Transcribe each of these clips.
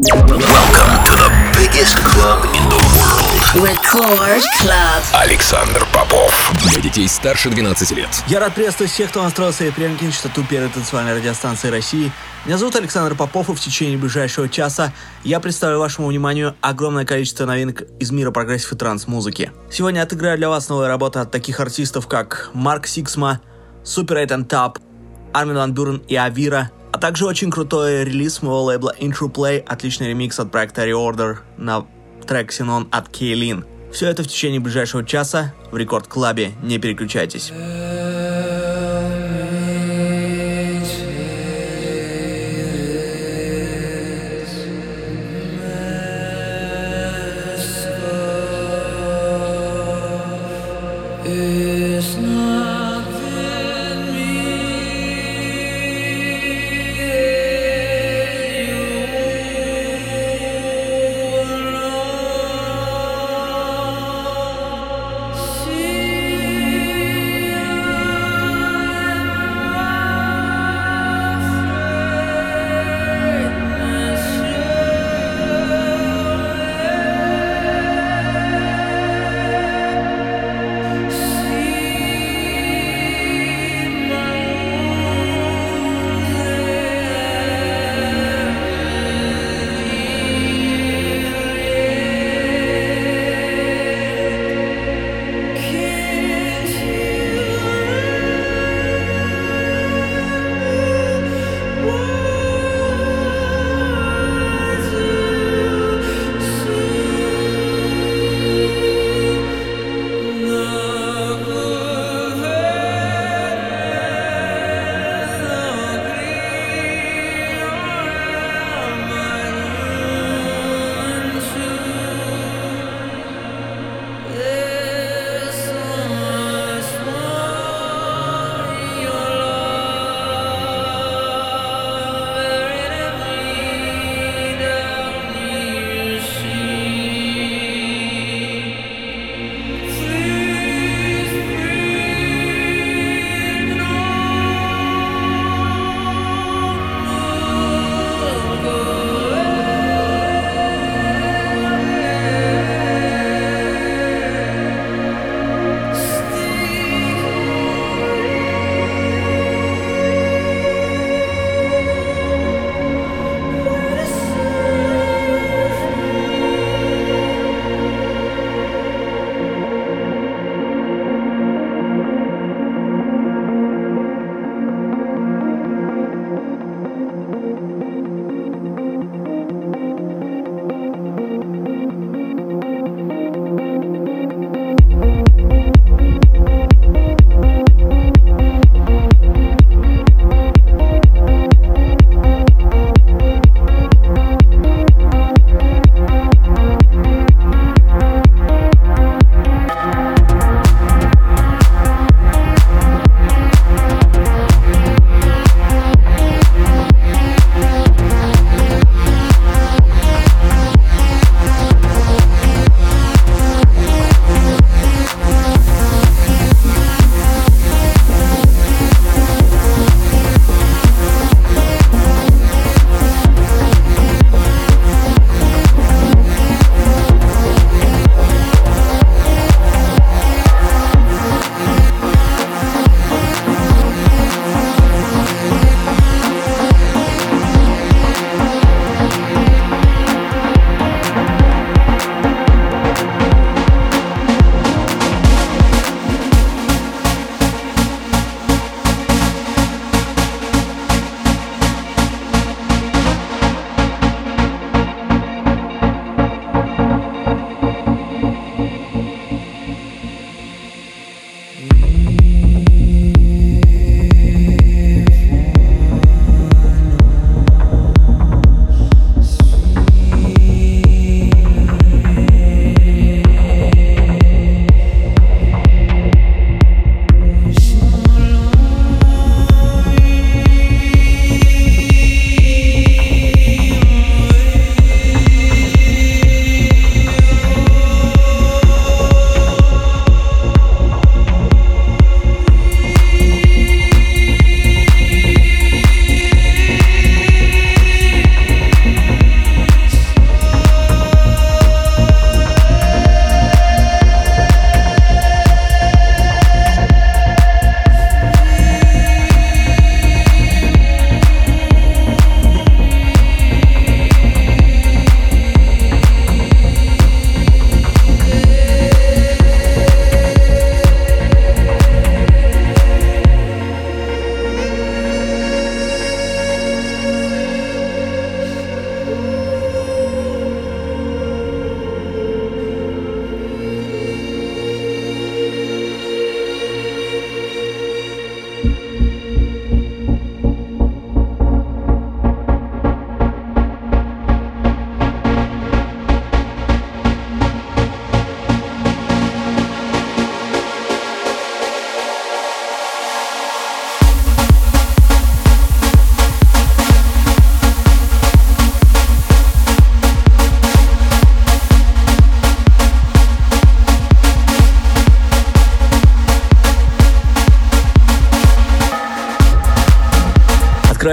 Welcome to the biggest club in the world. Record Club. Александр Попов. Для детей старше 12 лет. Я рад приветствовать всех, кто настроил свои приемники на частоту первой танцевальной радиостанции России. Меня зовут Александр Попов, и в течение ближайшего часа я представлю вашему вниманию огромное количество новинок из мира progressive и транс-музыки. Сегодня отыграю для вас новые работы от таких артистов, как Mark Sixma, Super8 and Tab, Армин Ван Бюрен и Авира, а также очень крутой релиз моего лейбла Intro Play, отличный ремикс от проекта Reorder на трек Синон от Кейлин. Все это в течение ближайшего часа в Рекорд Клабе. Не переключайтесь. See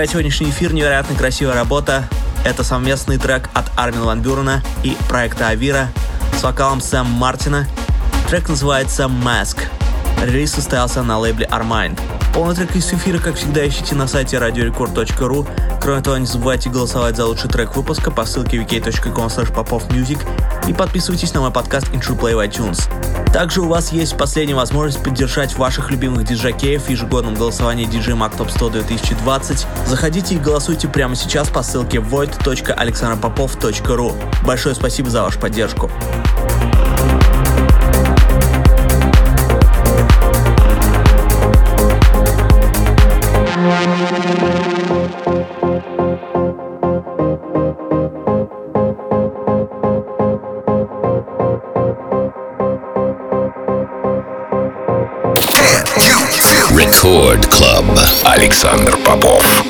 Открывает сегодняшний эфир невероятно красивая работа. Это совместный трек от Армин Ван Бюрена и проекта Авира с вокалом Сэм Мартина. Трек называется Mask. Релиз состоялся на лейбле Armind. Полный трек из эфира, как всегда, ищите на сайте radiorecord.ru. Кроме того, не забывайте голосовать за лучший трек выпуска по ссылке wiki.com popofmusic и подписывайтесь на мой подкаст Intro в iTunes. Также у вас есть последняя возможность поддержать ваших любимых диджакеев в ежегодном голосовании DJ Mag Top 100 2020. Заходите и голосуйте прямо сейчас по ссылке void.alexandropopov.ru. Большое спасибо за вашу поддержку. Александр Попов.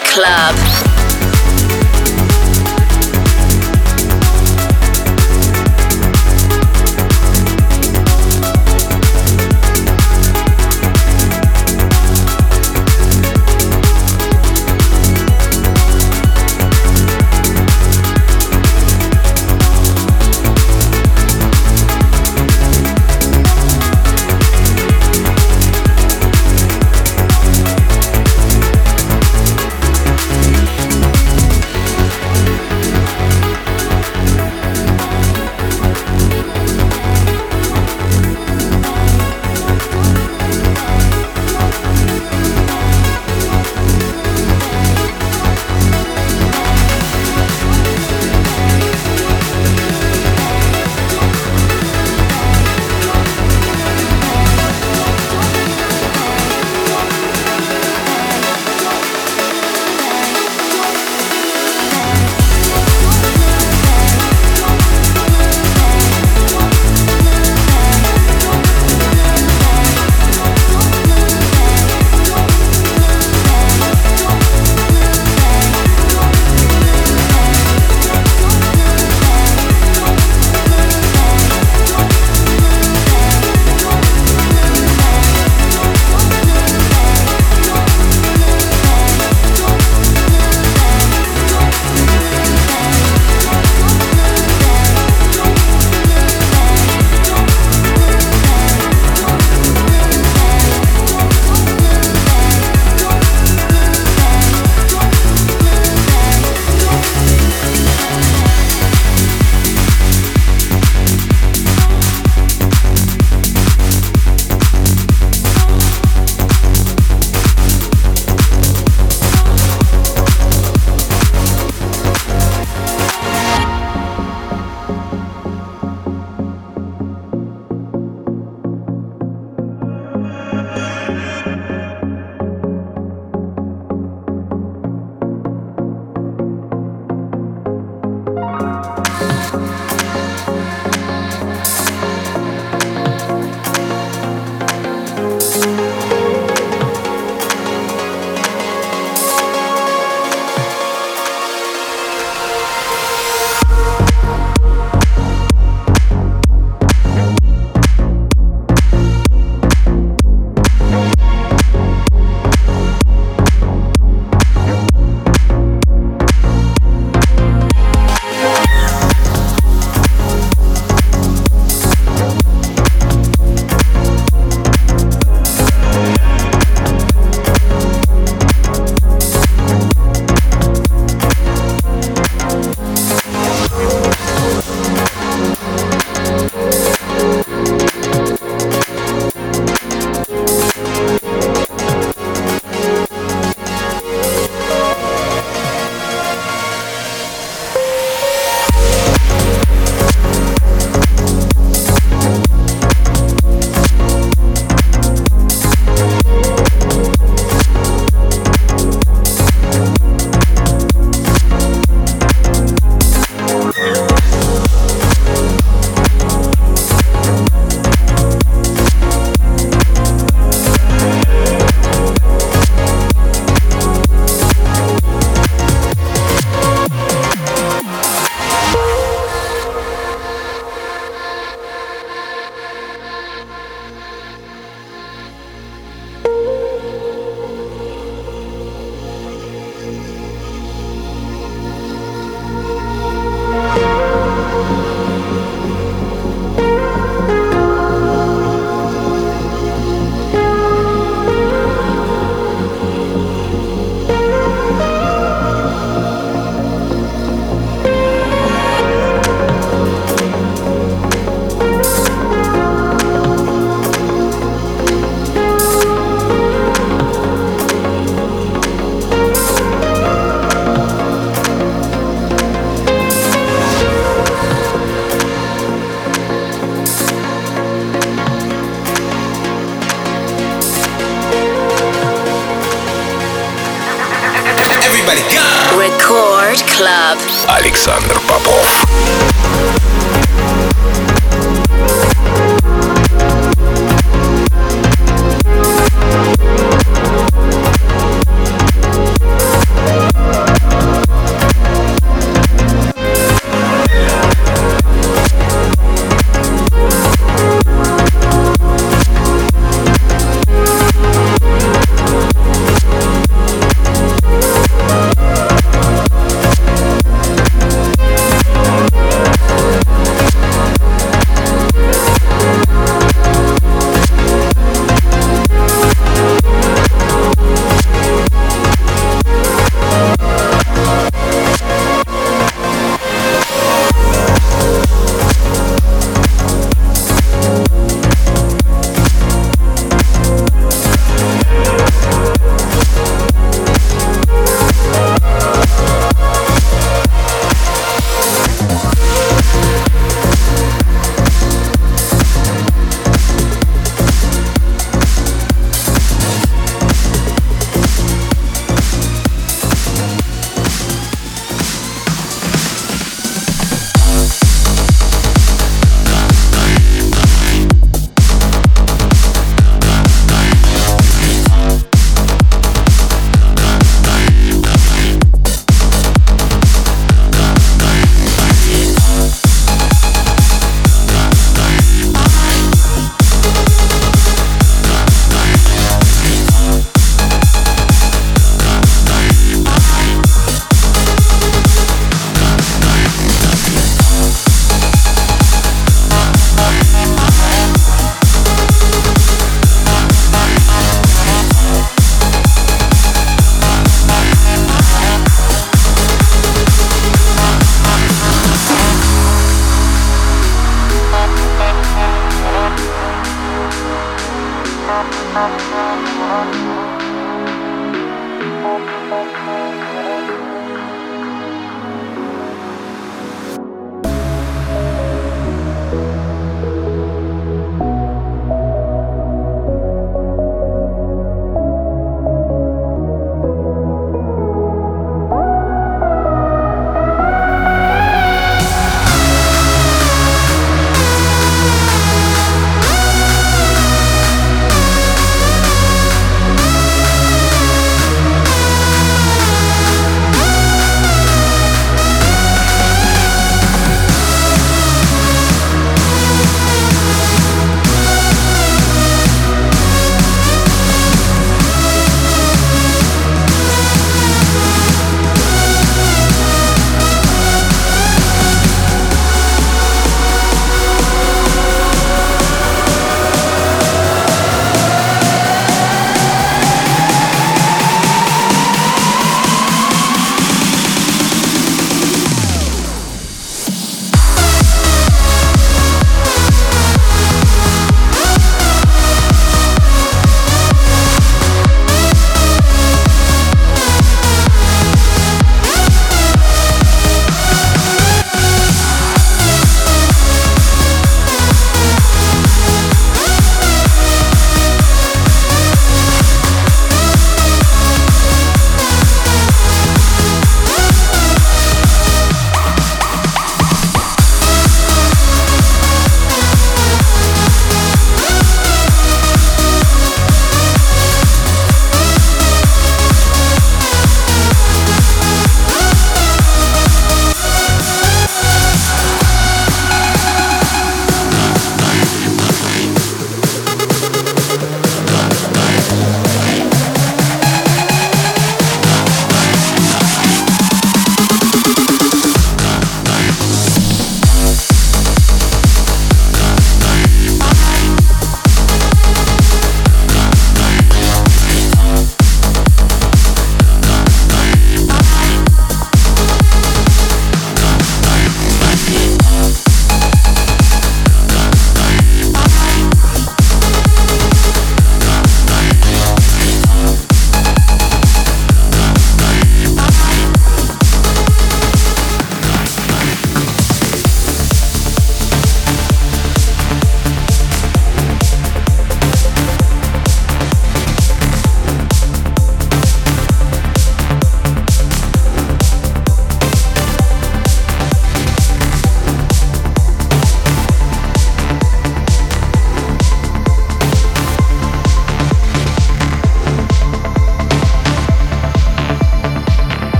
Club.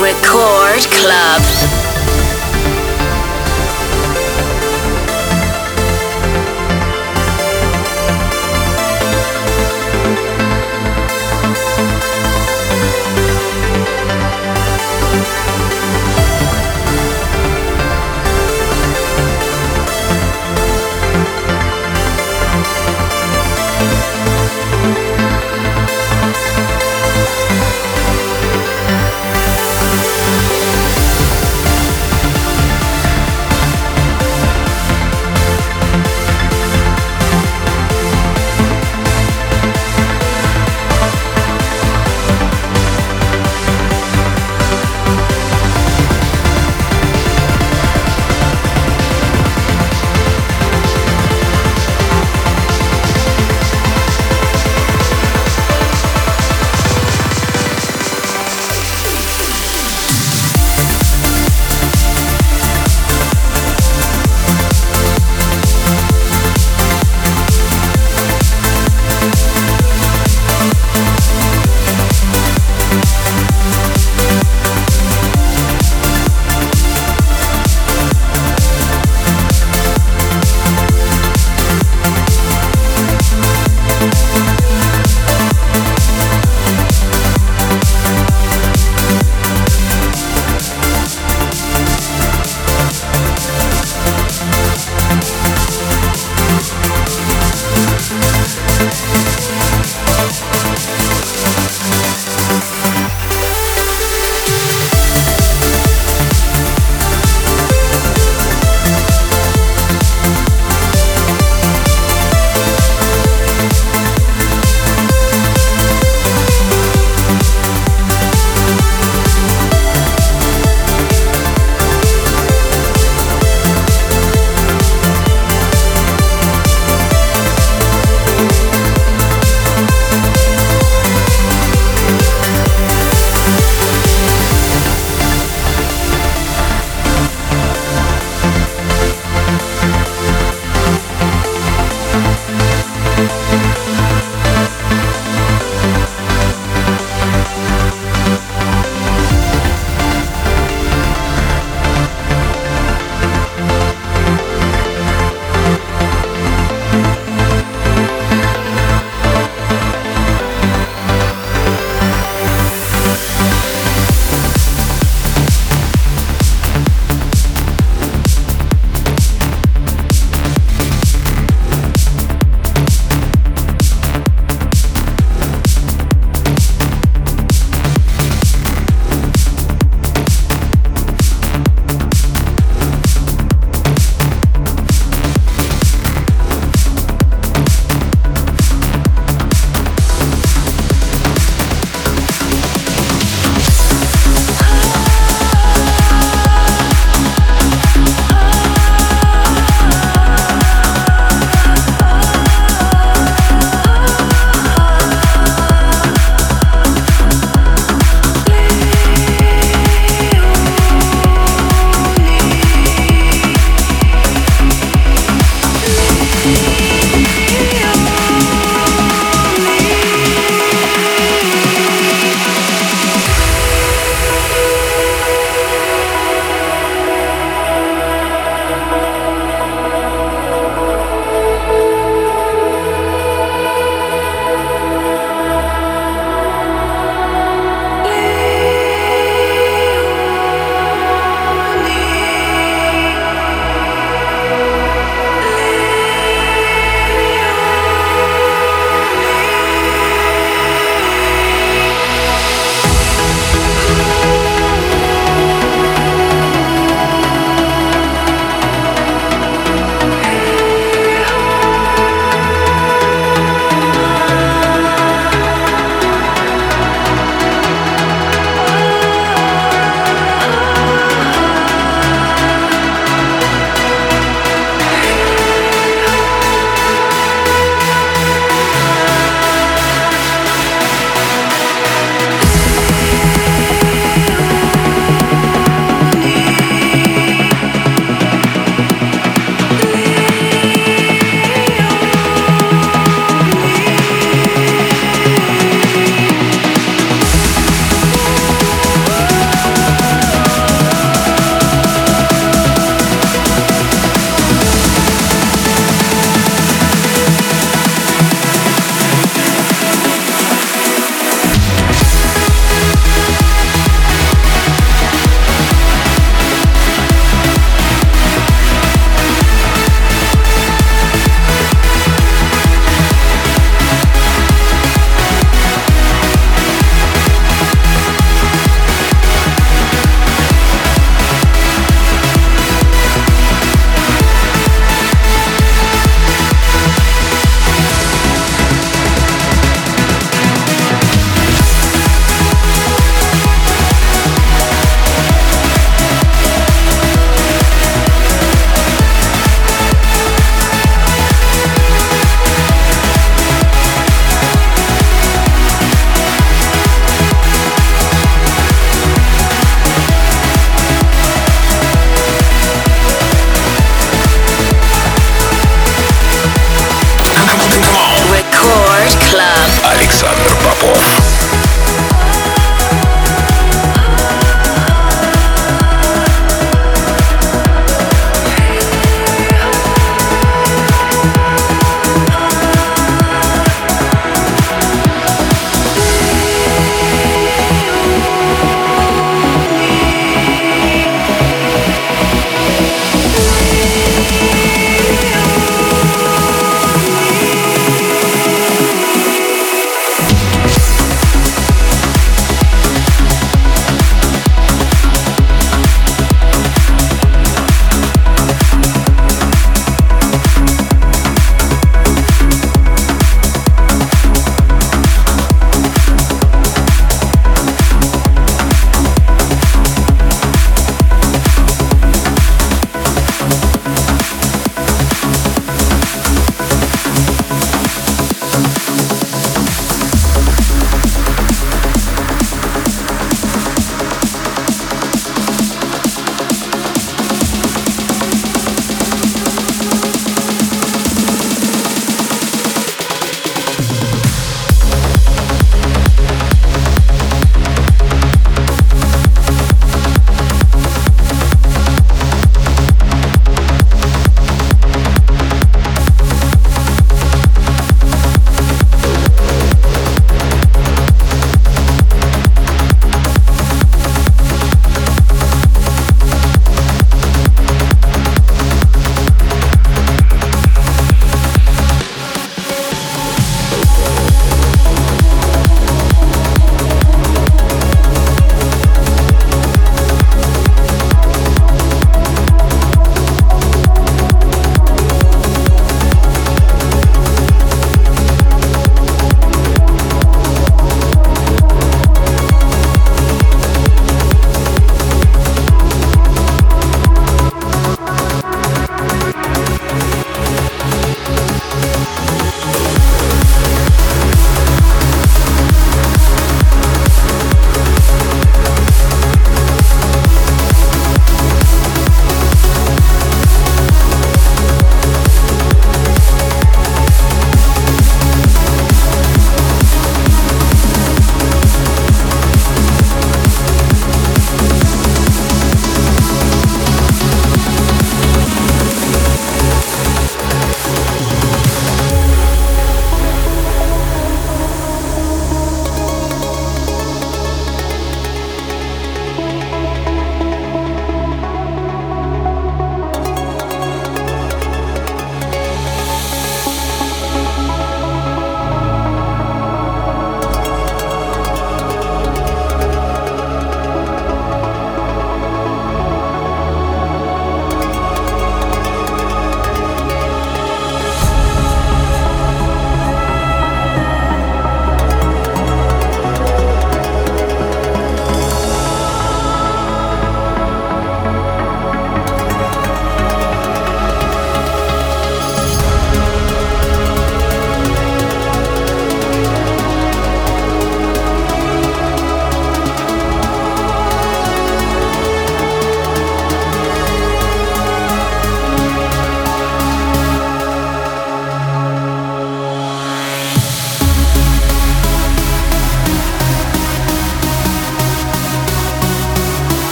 Record Club.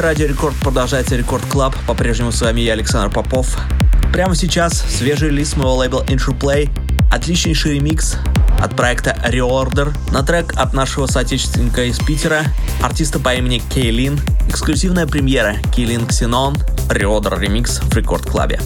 Частоте Радио Рекорд продолжается Record Club. По-прежнему с вами я, Александр Попов. Прямо сейчас свежий релиз моего лейбла Interplay. Отличнейший ремикс от проекта Reorder на трек от нашего соотечественника из Питера, артиста по имени Кейлин. Эксклюзивная премьера Кейлин Xenon, Reorder ремикс в Record Club е.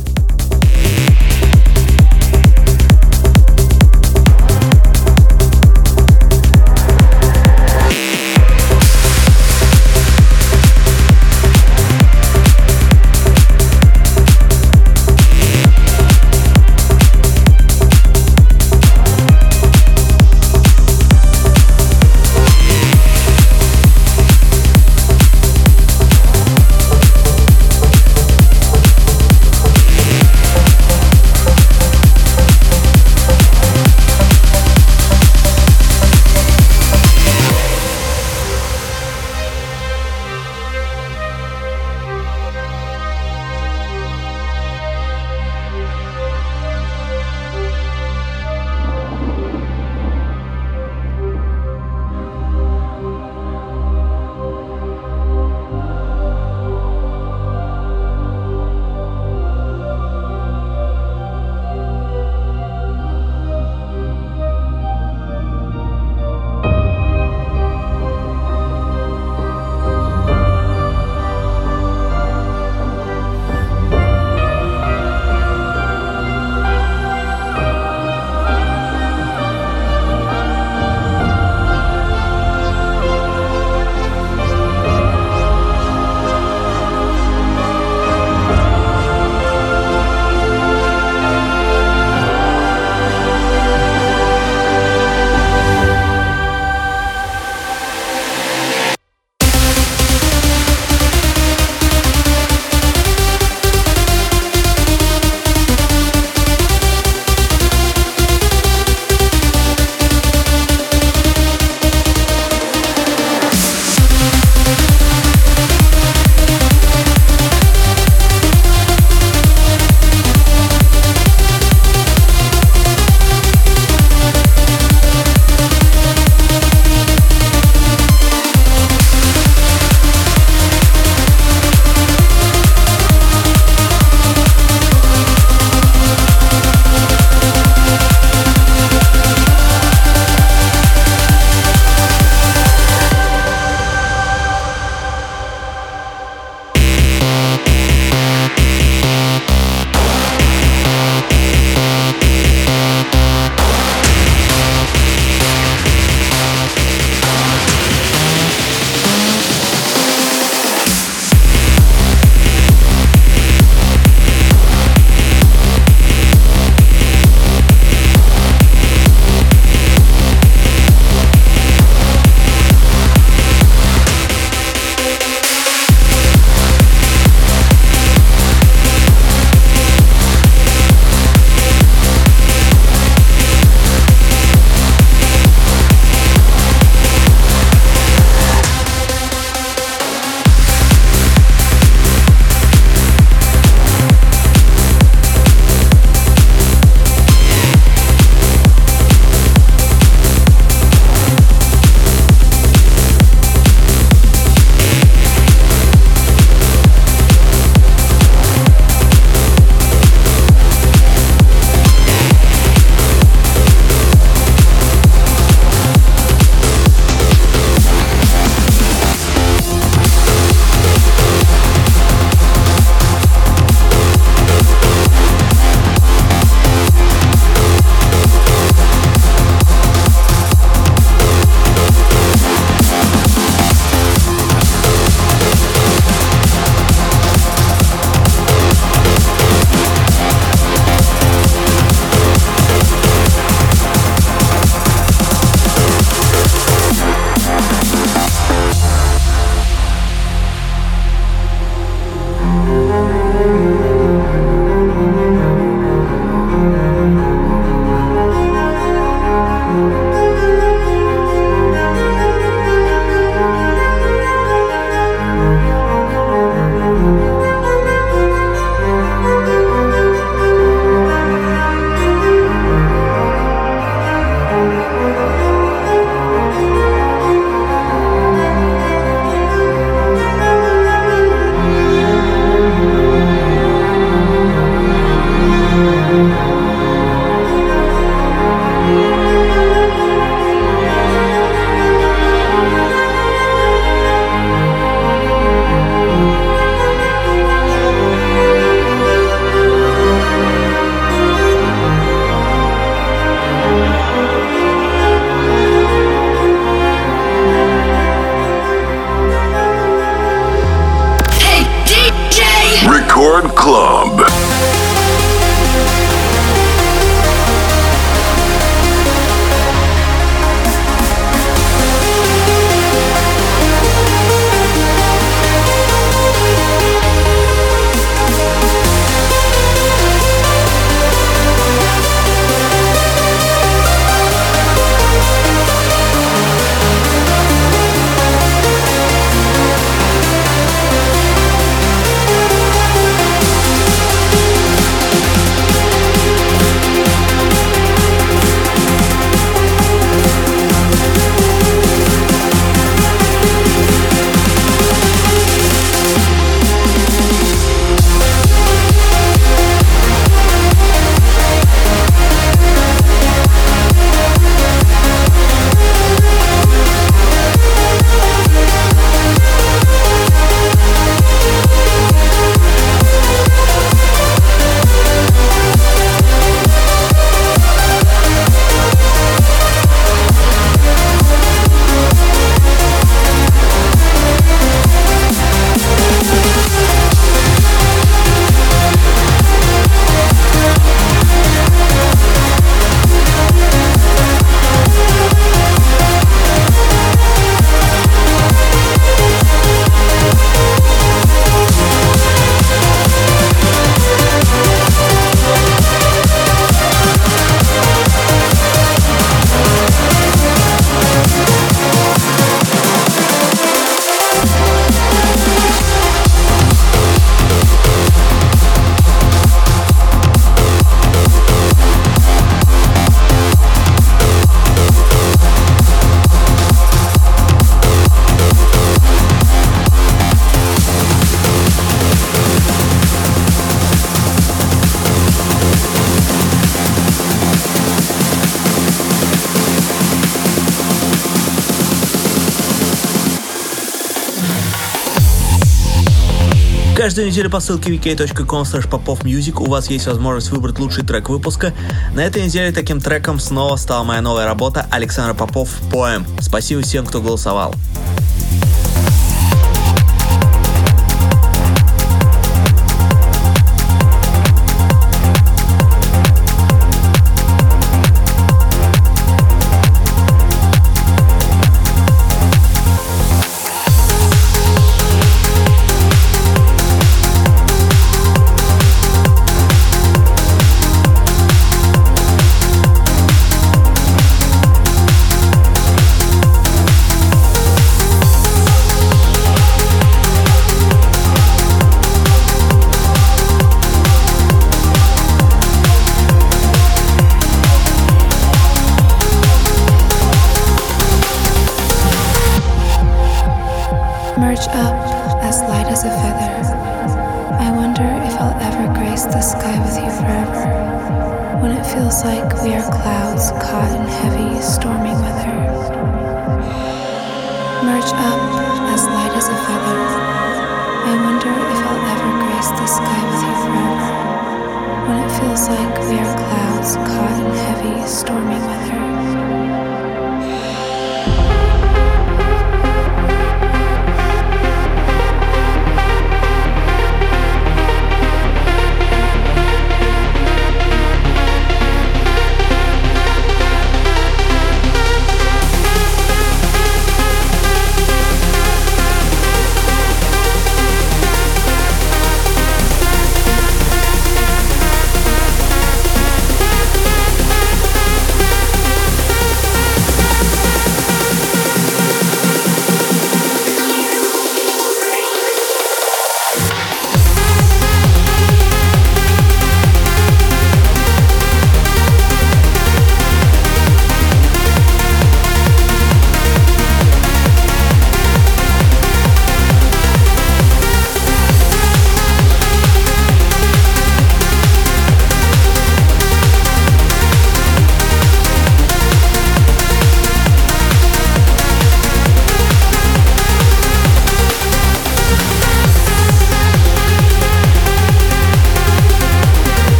Каждую неделю по ссылке vk.com popofmusic у вас есть возможность выбрать лучший трек выпуска. На этой неделе таким треком снова стала моя новая работа Александр Попов «Поэм». Спасибо всем, кто голосовал.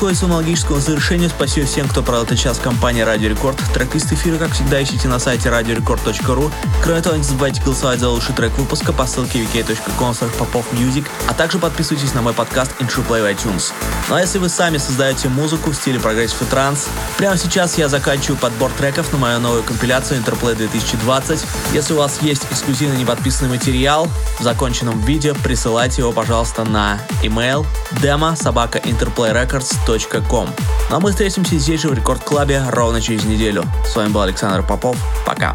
К логическому завершению. Спасибо всем, кто провел этот час в компании Радио Рекорд. Трек-лист эфира, как всегда, ищите на сайте radiorecord.ru. Кроме того, не забывайте голосовать за лучший трек выпуска по ссылке vk.com popovmusic, а также подписывайтесь на мой подкаст Interplay в iTunes. Ну а если вы сами создаете музыку в стиле progressive и транс, прямо сейчас я заканчиваю подбор треков на мою новую компиляцию Interplay 2020. Если у вас есть эксклюзивный неподписанный материал в законченном виде, присылайте его, пожалуйста, на email demo собака interplayrecords.com. Ну а мы встретимся здесь же в Рекорд Клабе ровно через неделю. С вами был Александр Попов. Пока.